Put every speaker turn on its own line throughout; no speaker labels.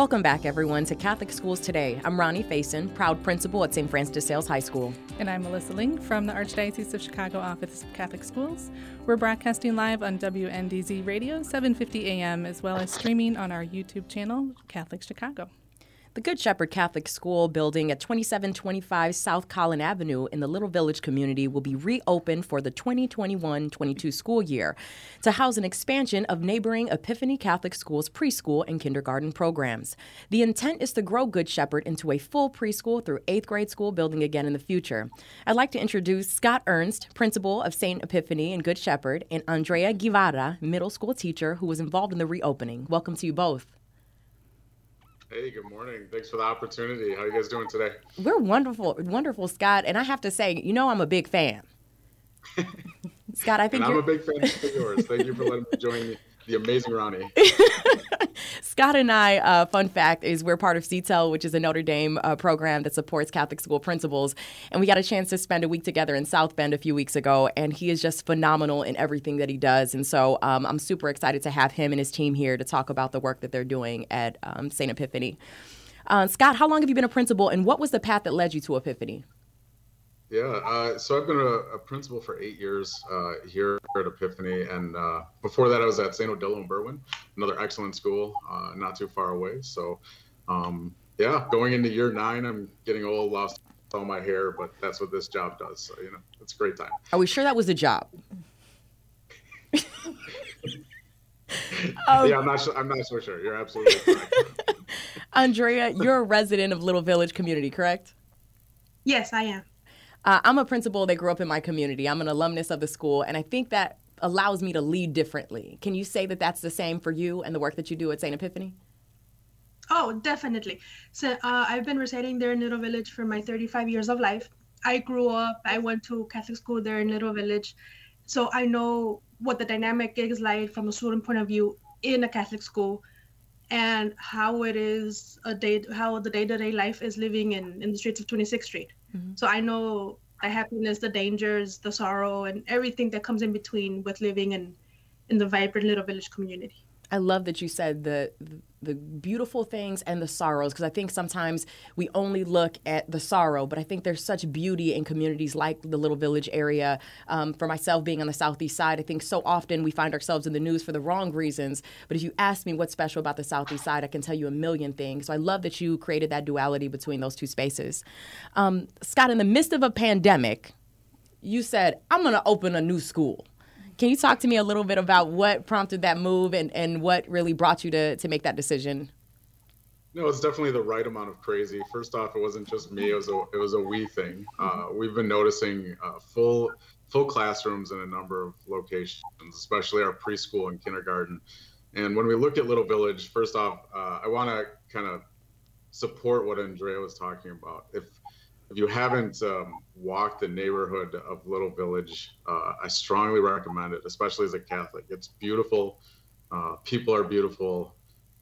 Welcome back, everyone, to Catholic Schools Today. I'm Ronnie Faison, proud principal at St. Francis de Sales High School.
And I'm Melissa Ling from the Archdiocese of Chicago Office of Catholic Schools. We're broadcasting live on WNDZ Radio, 7:50 a.m., as well as streaming on our YouTube channel, Catholic Chicago.
The Good Shepherd Catholic School building at 2725 South Kolin Avenue in the Little Village community will be reopened for the 2021 22 school year to house an expansion of neighboring Epiphany Catholic School's preschool and kindergarten programs. The intent is to grow Good Shepherd into a full preschool through eighth grade school building again in the future. I'd like to introduce Scott Ernst, principal of St. Epiphany and Good Shepherd, and Andrea Guevara, middle school teacher who was involved in the reopening. Welcome to you both.
Hey, good morning. Thanks for the opportunity. How are you guys doing today?
We're wonderful, wonderful, Scott. And I have to say, you know, I'm a big fan. Scott, I think
I'm a big fan of yours. Thank you for letting me join me the amazing Ronnie.
Scott and I, uh, fun fact is we're part of CTEL, which is a Notre Dame uh, program that supports Catholic school principals. And we got a chance to spend a week together in South Bend a few weeks ago. And he is just phenomenal in everything that he does. And so um, I'm super excited to have him and his team here to talk about the work that they're doing at um, St. Epiphany. Uh, Scott, how long have you been a principal and what was the path that led you to Epiphany?
Yeah, uh, so I've been a, a, principal for eight years uh, here at Epiphany, and uh, before that I was at St. Odilo in Berwyn, another excellent school, uh, not too far away. So, um, yeah, going into year nine, I'm getting old, lost all my hair, but that's what this job does. So you know, it's a great time.
Are we sure that was the job? um,
yeah, I'm not. Sure, I'm not so sure. You're absolutely correct.
Andrea, you're a resident of Little Village community, correct?
Yes, I am.
Uh, I'm a principal that grew up in my community. I'm an alumnus of the school, and I think that allows me to lead differently. Can you say that that's the same for you and the work that you do at St. Epiphany?
Oh, definitely. So uh, I've been residing there in Little Village for my 35 years of life. I grew up, I went to Catholic school there in Little Village. So I know what the dynamic is like from a student point of view in a Catholic school and how it is a day, how the day-to-day life is living in, in the streets of 26th Street. Mm-hmm. So I know the happiness, the dangers, the sorrow, and everything that comes in between with living in in the vibrant little village community.
I love that you said the the beautiful things and the sorrows because I think sometimes we only look at the sorrow, but I think there's such beauty in communities like the Little Village area. Um, for myself, being on the southeast side, I think so often we find ourselves in the news for the wrong reasons. But if you ask me what's special about the southeast side, I can tell you a million things. So I love that you created that duality between those two spaces. Um, Scott, in the midst of a pandemic, you said, I'm going to open a new school. Can you talk to me a little bit about what prompted that move and, and what really brought you to, to make that decision?
No, it's definitely the right amount of crazy. First off, it wasn't just me; it was a it was a we thing. Uh, we've been noticing uh, full full classrooms in a number of locations, especially our preschool and kindergarten. And when we look at Little Village, first off, uh, I want to kind of support what Andrea was talking about. If if you haven't um, walked the neighborhood of Little Village, uh, I strongly recommend it, especially as a Catholic. It's beautiful. Uh, people are beautiful.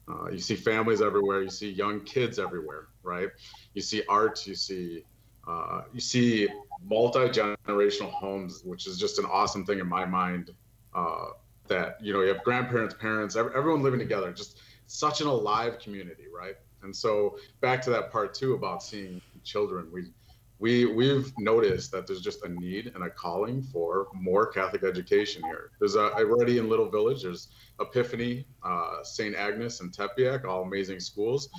Uh, you see families everywhere. You see young kids everywhere, right? You see art. You see uh, you see multi generational homes, which is just an awesome thing in my mind. Uh, that you know you have grandparents, parents, everyone living together. Just such an alive community, right? And so back to that part too about seeing children. We we we've noticed that there's just a need and a calling for more Catholic education here. There's a, already in Little Village. There's Epiphany, uh, St. Agnes, and Tepeyac, all amazing schools.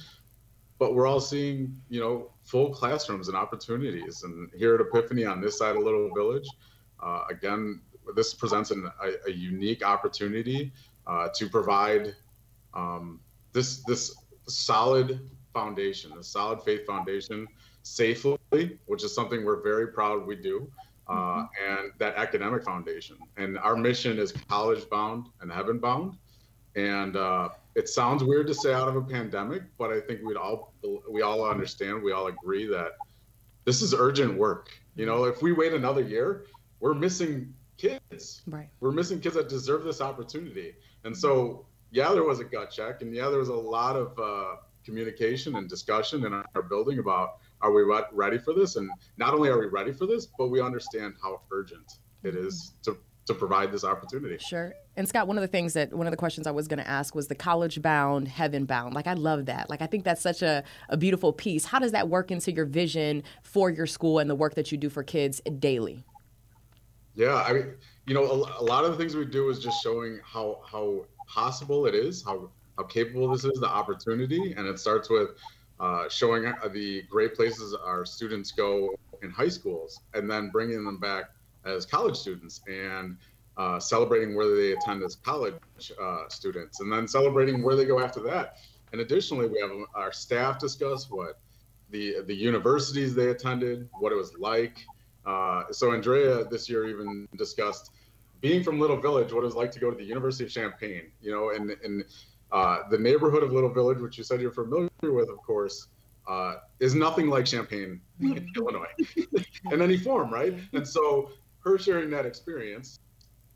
But we're all seeing, you know, full classrooms and opportunities. And here at Epiphany on this side of Little Village, uh, again, this presents an, a, a, unique opportunity uh, to provide um, this this solid foundation, a solid faith foundation safely, which is something we're very proud we do, uh, mm-hmm. and that academic foundation. And our mission is college bound and heaven bound. And uh, it sounds weird to say out of a pandemic, but I think we'd all we all understand, we all agree that this is urgent work. You know, if we wait another year, we're missing kids.
Right.
We're missing kids that deserve this opportunity. And so, yeah, there was a gut check, and yeah, there was a lot of uh, communication and discussion in our building about are we ready for this? And not only are we ready for this, but we understand how urgent it is mm-hmm. to to provide this opportunity.
Sure. And Scott, one of the things that one of the questions I was going to ask was the college bound, heaven bound. Like I love that. Like I think that's such a, a beautiful piece. How does that work into your vision for your school and the work that you do for kids daily?
Yeah, I mean, you know, a, a lot of the things we do is just showing how how possible it is, how how capable this is, the opportunity, and it starts with uh, showing uh, the great places our students go in high schools, and then bringing them back as college students and uh, celebrating where they attend as college uh, students, and then celebrating where they go after that. And additionally, we have our staff discuss what the the universities they attended, what it was like. Uh, so Andrea this year even discussed being from Little Village, what it was like to go to the University of Champaign. You know, and and uh, the neighborhood of Little Village, which you said you're familiar with, of course, uh, is nothing like Champaign, Illinois, in any form, right? And so her sharing that experience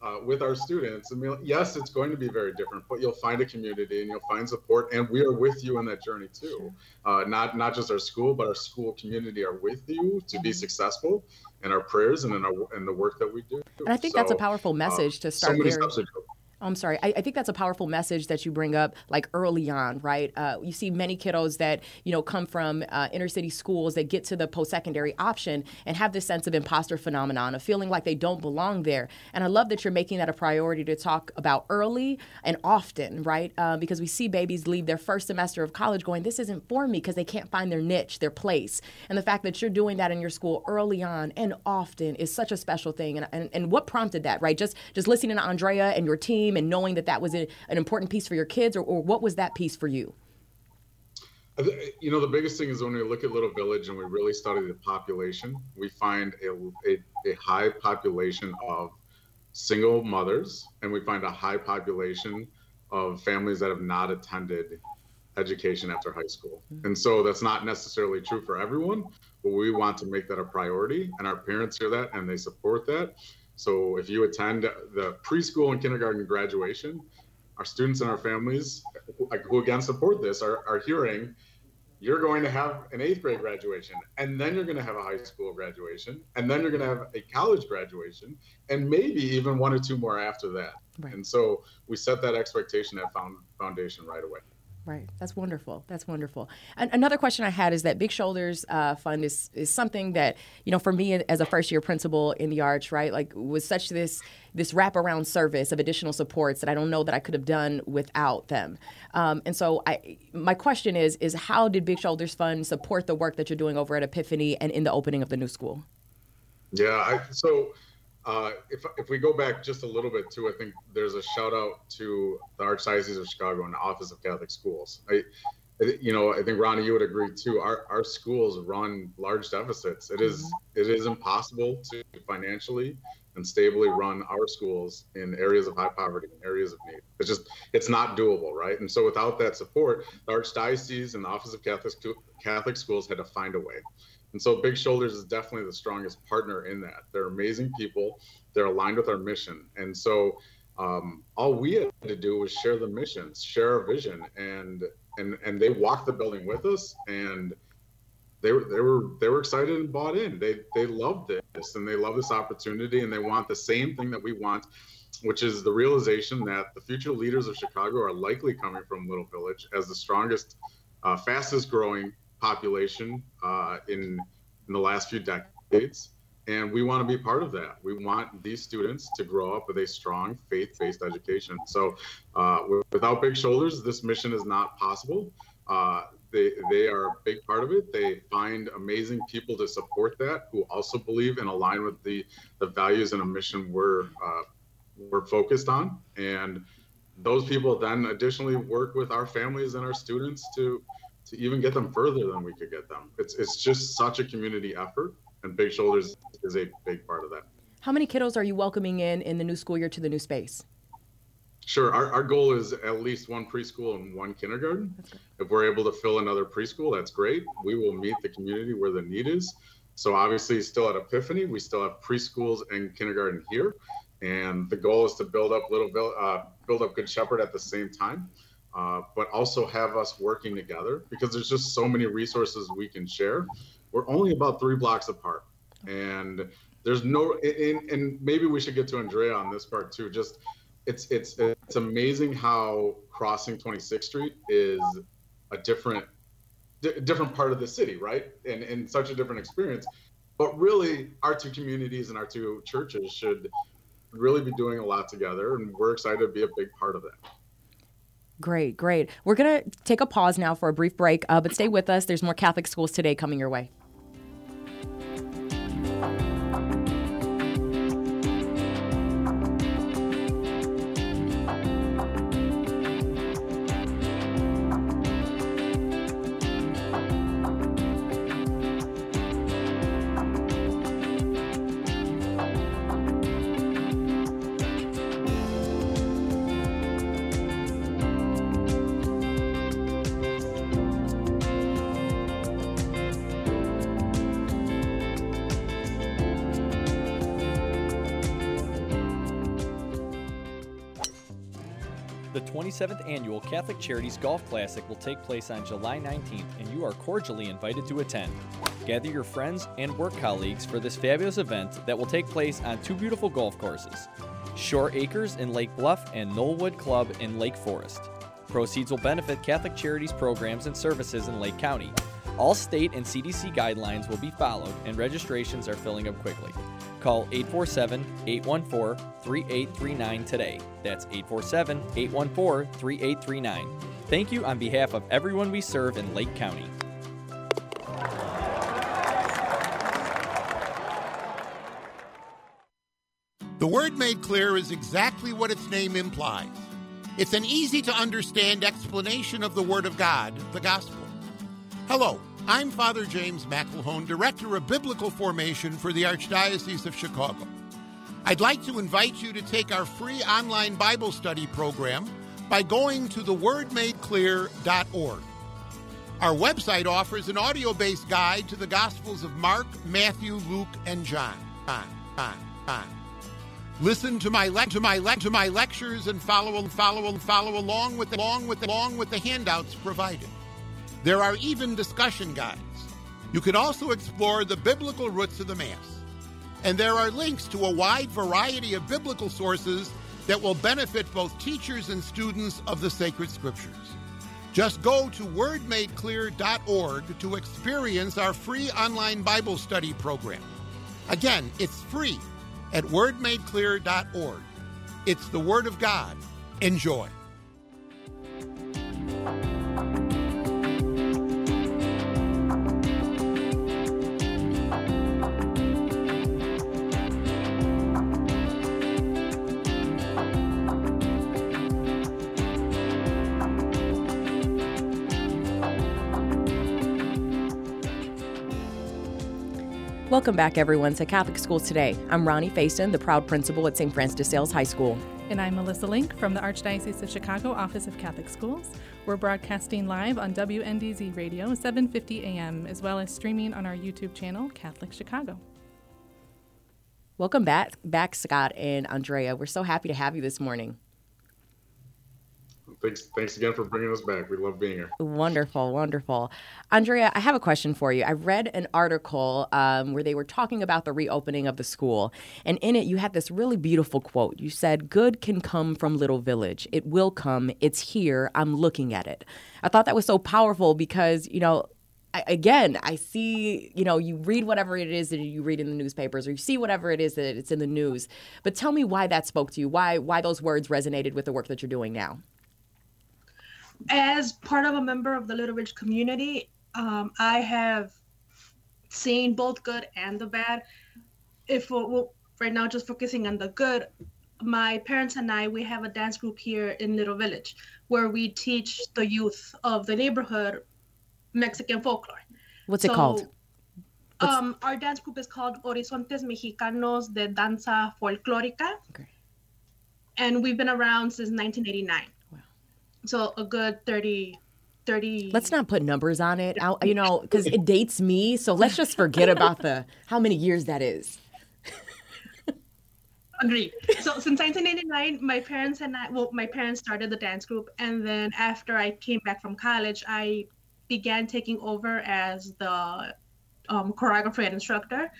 uh, with our students, I mean, yes, it's going to be very different, but you'll find a community and you'll find support, and we are with you in that journey too. Uh, not not just our school, but our school community are with you to be mm-hmm. successful in our prayers and in our in the work that we do.
And I think so, that's a powerful message uh, to start. So very, I'm sorry. I, I, think that's a powerful message that you bring up, like early on, right? Uh, you see many kiddos that you know come from uh, inner city schools that get to the post secondary option and have this sense of imposter phenomenon of feeling like they don't belong there. And I love that you're making that a priority to talk about early and often, right? Uh, because we see babies leave their first semester of college going, "This isn't for me," because they can't find their niche, their place. And the fact that you're doing that in your school early on and often is such a special thing. And, and, and what prompted that, right? Just just listening to Andrea and your team team and knowing that that was a, an important piece for your kids, or, or what was that piece for you?
You know, the biggest thing is when we look at Little Village and we really study the population, we find a, a, a high population of single mothers, and we find a high population of families that have not attended education after high school. Mm-hmm. And so that's not necessarily true for everyone, but we want to make that a priority. And our parents hear that and they support that. So if you attend the preschool and kindergarten graduation, our students and our families who again support this are, are hearing you're going to have an eighth grade graduation and then you're going to have a high school graduation and then you're going to have a college graduation and maybe even one or two more after that right. and so we set that expectation at found, foundation right away
Right. That's wonderful. That's wonderful. And another question I had is that Big Shoulders uh, Fund is, is something that, you know, for me as a first year principal in the arch, right, like was such this this wraparound service of additional supports that I don't know that I could have done without them. Um, and so I, my question is, is how did Big Shoulders Fund support the work that you're doing over at Epiphany and in the opening of the new school?
Yeah, I, so uh, if, if we go back just a little bit too, I think there's a shout out to the Archdiocese of Chicago and the Office of Catholic Schools. I, you know, I think Ronnie, you would agree too. Our our schools run large deficits. It is, mm-hmm. it is impossible to financially and stably run our schools in areas of high poverty and areas of need. It's just it's not doable, right? And so without that support, the Archdiocese and the Office of Catholic Catholic Schools had to find a way. And so Big Shoulders is definitely the strongest partner in that. They're amazing people. They're aligned with our mission. And so um, all we had to do was share the missions, share our vision, and and and they walked the building with us, and they were they were they were excited and bought in. They they loved this, and they love this opportunity, and they want the same thing that we want, which is the realization that the future leaders of Chicago are likely coming from Little Village as the strongest, uh, fastest growing population uh, in in the last few decades, and we want to be part of that. We want these students to grow up with a strong faith-based education. So, uh, without Big Shoulders, this mission is not possible. Uh, they, they are a big part of it. They find amazing people to support that who also believe and align with the, the values and a mission we're, uh, we're focused on. And those people then additionally work with our families and our students to to even get them further than we could get them. It's it's just such a community effort, and Big Shoulders is a big part of that.
How many kiddos are you welcoming in in the new school year to the new space?
Sure. Our, our goal is at least one preschool and one kindergarten. If we're able to fill another preschool, that's great. We will meet the community where the need is. So obviously, still at Epiphany, we still have preschools and kindergarten here, and the goal is to build up Little uh, build up Good Shepherd at the same time uh, but also have us working together because there's just so many resources we can share. We're only about three blocks apart, and there's no and, and maybe we should get to Andrea on this part too. Just it's it's it's amazing how crossing 26th Street is a different different part of the city, right? And and such a different experience. But really, our two communities and our two churches should really be doing a lot together, and we're excited to be a big part of that.
Great, great. We're going to take a pause now for a brief break, uh, but stay with us. There's more Catholic schools today coming your way.
27th annual Catholic Charities Golf Classic will take place on July 19th, and you are cordially invited to attend. Gather your friends and work colleagues for this fabulous event that will take place on two beautiful golf courses Shore Acres in Lake Bluff and Knollwood Club in Lake Forest. Proceeds will benefit Catholic Charities programs and services in Lake County. All state and CDC guidelines will be followed, and registrations are filling up quickly. Call 847 814 3839 today. That's 847 814 3839. Thank you on behalf of everyone we serve in Lake County.
The word made clear is exactly what its name implies. It's an easy to understand explanation of the Word of God, the Gospel. Hello, I'm Father James McIlhone, Director of Biblical Formation for the Archdiocese of Chicago. I'd like to invite you to take our free online Bible study program by going to thewordmadeclear.org. Our website offers an audio based guide to the Gospels of Mark, Matthew, Luke, and John. John, John, John. Listen to my le- to my le- to my lectures and follow follow follow along with along with along with the handouts provided. There are even discussion guides. You can also explore the biblical roots of the Mass. And there are links to a wide variety of biblical sources that will benefit both teachers and students of the sacred scriptures. Just go to wordmadeclear.org to experience our free online Bible study program. Again, it's free at wordmadeclear.org. It's the Word of God. Enjoy.
Welcome back, everyone, to Catholic Schools Today. I'm Ronnie Faiston, the proud principal at St. Francis de Sales High School.
And I'm Melissa Link from the Archdiocese of Chicago Office of Catholic Schools. We're broadcasting live on WNDZ Radio, 7:50 a.m., as well as streaming on our YouTube channel, Catholic Chicago.
Welcome back, back, Scott and Andrea. We're so happy to have you this morning.
Thanks, thanks again for bringing us back. We love being here.
Wonderful, wonderful. Andrea, I have a question for you. I read an article um, where they were talking about the reopening of the school, and in it, you had this really beautiful quote. You said, Good can come from Little Village. It will come. It's here. I'm looking at it. I thought that was so powerful because, you know, again, I see, you know, you read whatever it is that you read in the newspapers or you see whatever it is that it's in the news. But tell me why that spoke to you, why why those words resonated with the work that you're doing now
as part of a member of the Little Village community, um, I have seen both good and the bad. If we're, we're right now just focusing on the good, my parents and I we have a dance group here in Little Village where we teach the youth of the neighborhood Mexican folklore.
What's so, it called?
Um, our dance group is called Horizontes Mexicanos de Danza Folclórica. Okay. And we've been around since 1989 so a good 30 30
let's not put numbers on it. I, you know because it dates me so let's just forget about the how many years that is.
Agreed. So since 1989 my parents and i well my parents started the dance group and then after i came back from college i began taking over as the um, choreographer and instructor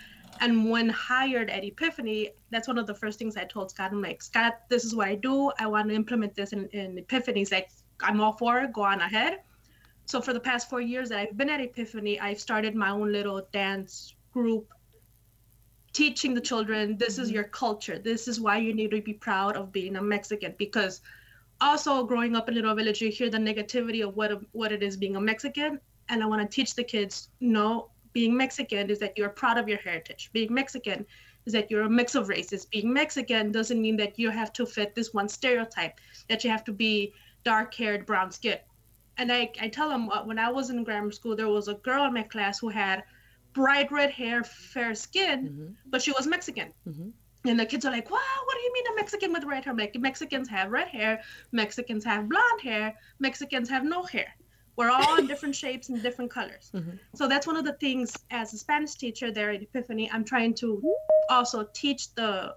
And when hired at Epiphany, that's one of the first things I told Scott. I'm like, Scott, this is what I do. I want to implement this in, in Epiphany. He's like, I'm all for it. Go on ahead. So for the past four years that I've been at Epiphany, I've started my own little dance group, teaching the children this is mm-hmm. your culture. This is why you need to be proud of being a Mexican. Because also growing up in Little Village, you hear the negativity of what what it is being a Mexican, and I want to teach the kids no, being Mexican is that you're proud of your heritage. Being Mexican is that you're a mix of races. Being Mexican doesn't mean that you have to fit this one stereotype, that you have to be dark haired, brown skinned. And I, I tell them uh, when I was in grammar school, there was a girl in my class who had bright red hair, fair skin, mm-hmm. but she was Mexican. Mm-hmm. And the kids are like, wow, what do you mean a Mexican with red hair? Like, Mexicans have red hair, Mexicans have blonde hair, Mexicans have no hair. We're all in different shapes and different colors. Mm-hmm. So that's one of the things as a Spanish teacher there at Epiphany, I'm trying to also teach the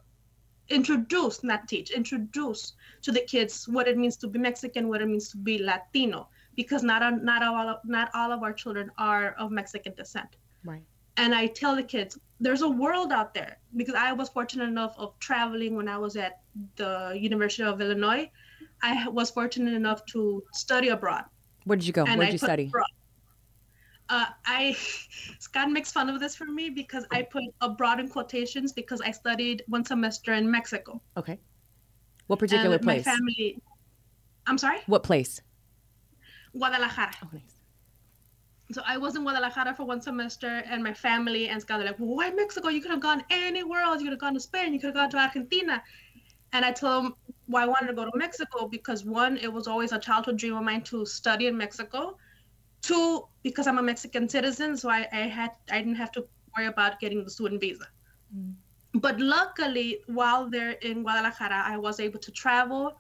introduce, not teach, introduce to the kids what it means to be Mexican, what it means to be Latino, because not not all not all of our children are of Mexican descent.
Right.
And I tell the kids, there's a world out there because I was fortunate enough of traveling when I was at the University of Illinois. I was fortunate enough to study abroad.
Where did you go? Where did you study?
Uh, I Scott makes fun of this for me because I put abroad in quotations because I studied one semester in Mexico.
Okay. What particular and place?
My family. I'm sorry.
What place?
Guadalajara. Oh, nice. So I was in Guadalajara for one semester, and my family and Scott are like, well, "Why Mexico? You could have gone anywhere else. You could have gone to Spain. You could have gone to Argentina." And I told them why I wanted to go to Mexico because one, it was always a childhood dream of mine to study in Mexico Two, because I'm a Mexican citizen, so I, I had I didn't have to worry about getting the student visa. Mm. But luckily, while they're in Guadalajara, I was able to travel.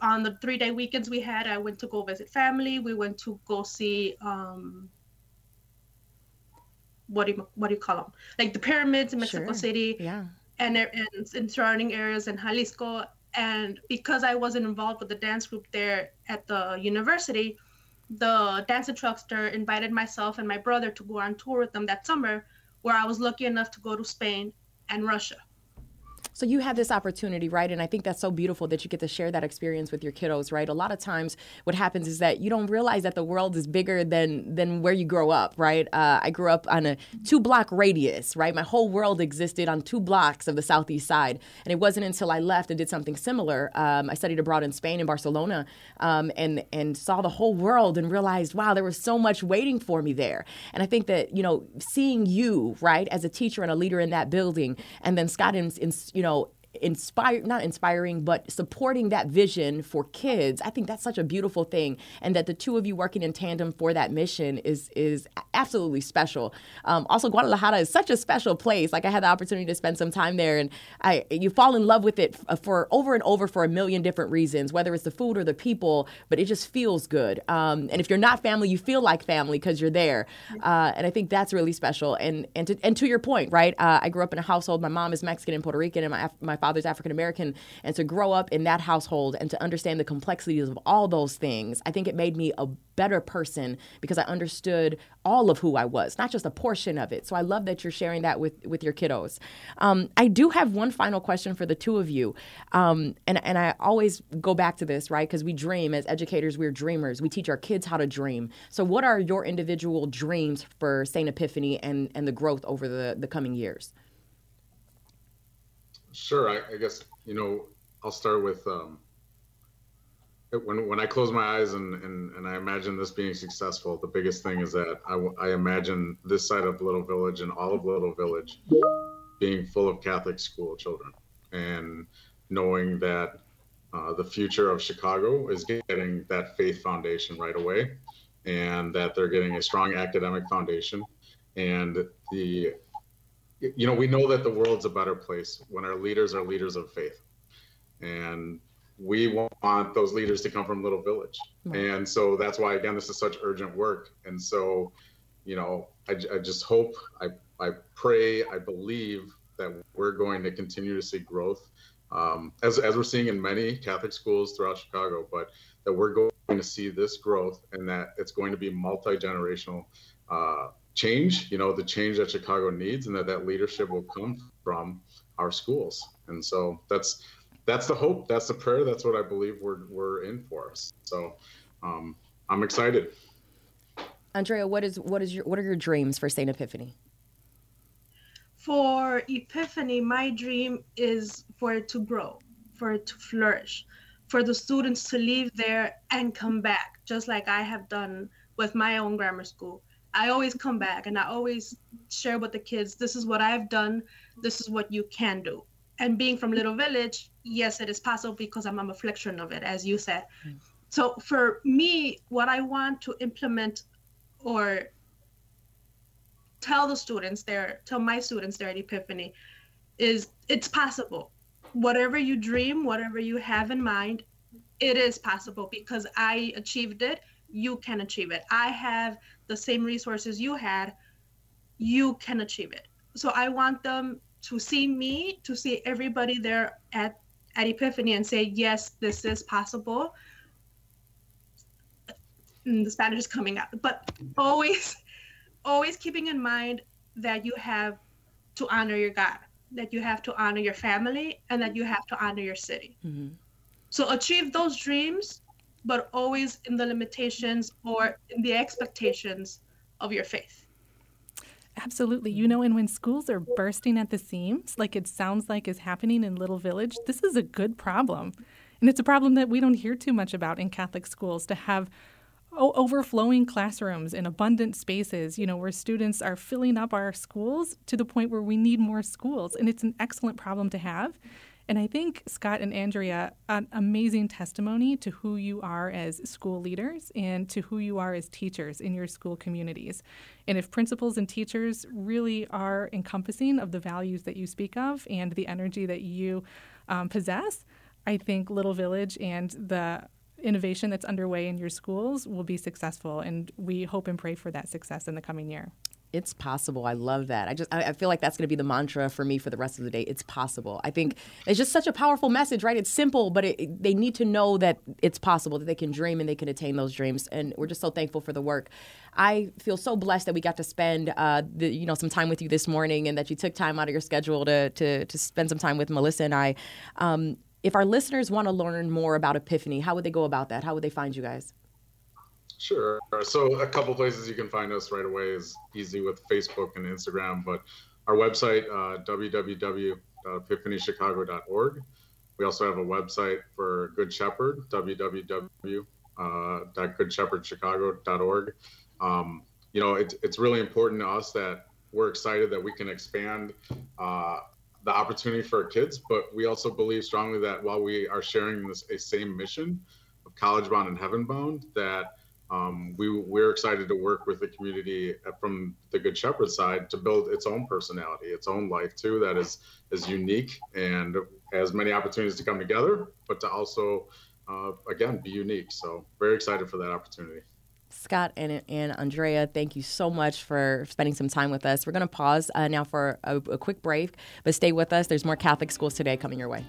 On the three day weekends we had, I went to go visit family. We went to go see um, what do you what do you call them? Like the pyramids in Mexico
sure.
City.
Yeah.
And, in surrounding areas in Jalisco. And because I wasn't involved with the dance group there at the university, the dance instructor invited myself and my brother to go on tour with them that summer, where I was lucky enough to go to Spain and Russia.
So you had this opportunity, right? And I think that's so beautiful that you get to share that experience with your kiddos, right? A lot of times, what happens is that you don't realize that the world is bigger than than where you grow up, right? Uh, I grew up on a two block radius, right? My whole world existed on two blocks of the southeast side, and it wasn't until I left and did something similar. Um, I studied abroad in Spain, in Barcelona, um, and and saw the whole world and realized, wow, there was so much waiting for me there. And I think that you know, seeing you, right, as a teacher and a leader in that building, and then Scott, in, in you know know, inspire not inspiring but supporting that vision for kids i think that's such a beautiful thing. And that the two of you working in tandem for that mission is is absolutely special. Um, also guadalajara is such a special place. Like i had the opportunity to spend some time there and i you fall in love with it for over and over for a million different reasons whether it's the food or the people but it just feels good. Um, and if you're not family you feel like family because you're there. Uh, and i think that's really special. And and to, and to your point right uh, i grew up in a household. My mom is mexican and puerto rican and my, my father's African American, and to grow up in that household and to understand the complexities of all those things, I think it made me a better person because I understood all of who I was, not just a portion of it. So I love that you're sharing that with with your kiddos. Um, I do have one final question for the two of you, um, and and I always go back to this, right? Because we dream as educators, we're dreamers. We teach our kids how to dream. So what are your individual dreams for Saint Epiphany and and the growth over the the coming years?
Sure. I, I, guess you know I'll start with um, when when I close my eyes and, and and I imagine this being successful. The biggest thing is that I, I imagine this side of Little Village and all of Little Village being full of Catholic school children and knowing that uh, the future of Chicago is getting that faith foundation right away, and that they're getting a strong academic foundation, and the you know, we know that the world's a better place when our leaders are leaders of faith. And we want those leaders to come from Little Village. And so that's why, again, this is such urgent work. And so, you know, I, I just hope, I, I pray, I believe that we're going to continue to see growth um, as, as we're seeing in many Catholic schools throughout Chicago, but that we're going to see this growth and that it's going to be multi generational. Uh, change, you know, the change that Chicago needs, and that that leadership will come from our schools. And so that's that's the hope, that's the prayer, that's what I believe we're we're in for. Us. So um, I'm excited.
Andrea, what is what is your what are your dreams for St. Epiphany?
For Epiphany, my dream is for it to grow, for it to flourish, for the students to leave there and come back, just like I have done with my own grammar school. I always come back and I always share with the kids this is what I've done, this is what you can do. And being from Little Village, yes, it is possible because I'm a reflection of it, as you said. Mm. So for me, what I want to implement or tell the students there, tell my students there at Epiphany, is it's possible. Whatever you dream, whatever you have in mind, it is possible because I achieved it. You can achieve it. I have the same resources you had. You can achieve it. So I want them to see me, to see everybody there at at Epiphany and say, yes, this is possible. And the Spanish is coming out, but always always keeping in mind that you have to honor your God, that you have to honor your family, and that you have to honor your city. Mm-hmm. So achieve those dreams, but always in the limitations or in the expectations of your faith.
Absolutely. You know, and when schools are bursting at the seams, like it sounds like is happening in Little Village, this is a good problem. And it's a problem that we don't hear too much about in Catholic schools to have overflowing classrooms and abundant spaces, you know, where students are filling up our schools to the point where we need more schools. And it's an excellent problem to have. And I think Scott and Andrea, an amazing testimony to who you are as school leaders and to who you are as teachers in your school communities. And if principals and teachers really are encompassing of the values that you speak of and the energy that you um, possess, I think Little Village and the innovation that's underway in your schools will be successful. And we hope and pray for that success in the coming year.
It's possible. I love that. I just I feel like that's going to be the mantra for me for the rest of the day. It's possible. I think it's just such a powerful message, right? It's simple, but it, they need to know that it's possible that they can dream and they can attain those dreams. And we're just so thankful for the work. I feel so blessed that we got to spend uh, the, you know some time with you this morning and that you took time out of your schedule to to, to spend some time with Melissa and I. Um, if our listeners want to learn more about Epiphany, how would they go about that? How would they find you guys?
Sure. So a couple places you can find us right away is easy with Facebook and Instagram, but our website, uh, www.epiphanychicago.org. We also have a website for Good Shepherd, www.goodshepherdchicago.org. Um, you know, it, it's really important to us that we're excited that we can expand uh, the opportunity for our kids, but we also believe strongly that while we are sharing this a same mission of college bound and heaven bound, that um, we we're excited to work with the community from the Good Shepherd side to build its own personality, its own life too, that is is unique and has many opportunities to come together, but to also uh, again be unique. So very excited for that opportunity.
Scott and, and Andrea, thank you so much for spending some time with us. We're going to pause uh, now for a, a quick break, but stay with us. There's more Catholic Schools Today coming your way.